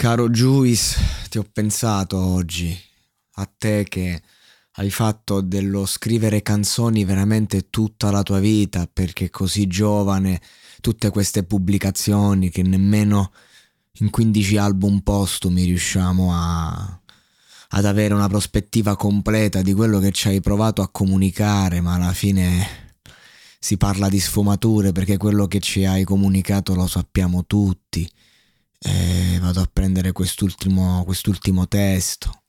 Caro Juice, ti ho pensato oggi, a te che hai fatto dello scrivere canzoni veramente tutta la tua vita, perché così giovane, tutte queste pubblicazioni che nemmeno in 15 album postumi riusciamo a, ad avere una prospettiva completa di quello che ci hai provato a comunicare, ma alla fine si parla di sfumature perché quello che ci hai comunicato lo sappiamo tutti e vado a prendere quest'ultimo, quest'ultimo testo.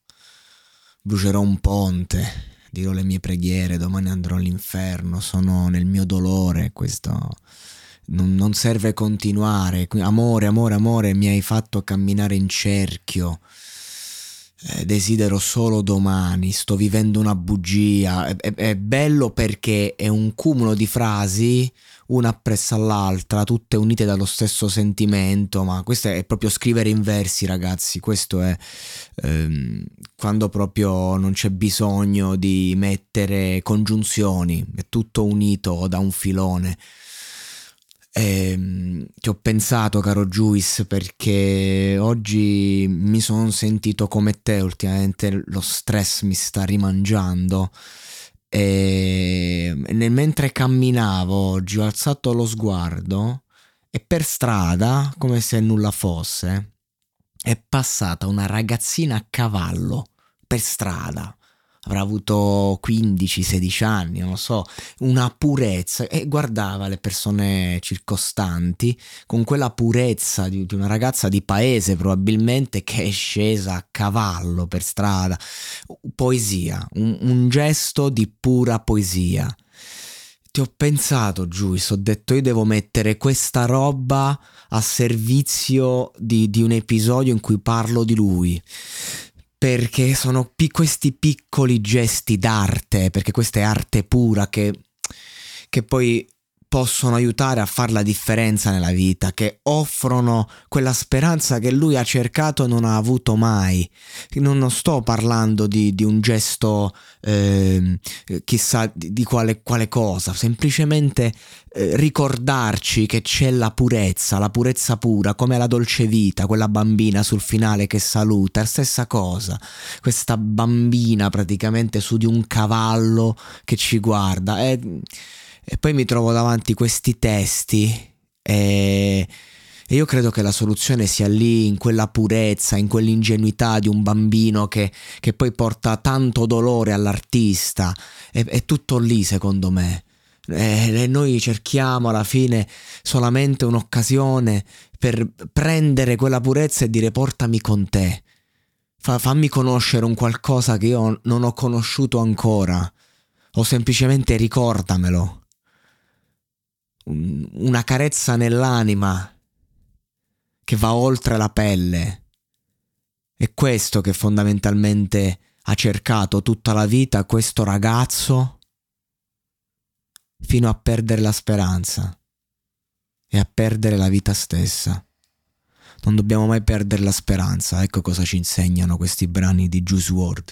Brucerò un ponte, dirò le mie preghiere, domani andrò all'inferno, sono nel mio dolore, questo non, non serve continuare. Amore, amore, amore, mi hai fatto camminare in cerchio. Eh, desidero solo domani, sto vivendo una bugia. È, è, è, bello perché è un cumulo di frasi, una appresso all'altra, tutte unite dallo stesso sentimento, ma questo è proprio scrivere in versi, ragazzi. Questo è ehm, quando proprio non c'è bisogno di mettere congiunzioni, è tutto unito da un filone. E, ehm, ti ho pensato, caro Juice, perché oggi mi sono sentito come te, ultimamente lo stress mi sta rimangiando. E nel, mentre camminavo oggi ho alzato lo sguardo e per strada, come se nulla fosse, è passata una ragazzina a cavallo per strada avrà avuto 15-16 anni, non lo so, una purezza e guardava le persone circostanti con quella purezza di, di, una ragazza di paese probabilmente che è scesa a cavallo per strada. Poesia, un, un gesto di pura poesia. Ti ho pensato, Giuis, ho detto io devo mettere questa roba a servizio di, di un episodio in cui parlo di lui perché sono pi- questi piccoli gesti d'arte, perché questa è arte pura che, che poi possono aiutare a fare la differenza nella vita, che offrono quella speranza che lui ha cercato e non ha avuto mai. Non sto parlando di, di un gesto eh, chissà di, di quale, quale, cosa, semplicemente eh, ricordarci che c'è la purezza, la purezza pura, come la dolce vita, quella bambina sul finale che saluta, stessa cosa, questa bambina praticamente su di un cavallo che ci guarda. È, e poi mi trovo davanti questi testi e, e io credo che la soluzione sia lì, in quella purezza, in quell'ingenuità di un bambino che, che poi porta tanto dolore all'artista. È, è tutto lì, secondo me. E noi cerchiamo alla fine solamente un'occasione per prendere quella purezza e dire portami con te. Fa, fammi conoscere un qualcosa che io non ho conosciuto ancora. O semplicemente ricordamelo una carezza nell'anima che va oltre la pelle. È questo che fondamentalmente ha cercato tutta la vita questo ragazzo fino a perdere la speranza e a perdere la vita stessa. non dobbiamo mai perdere la speranza. Ecco cosa ci insegnano questi brani di Juice WRLD.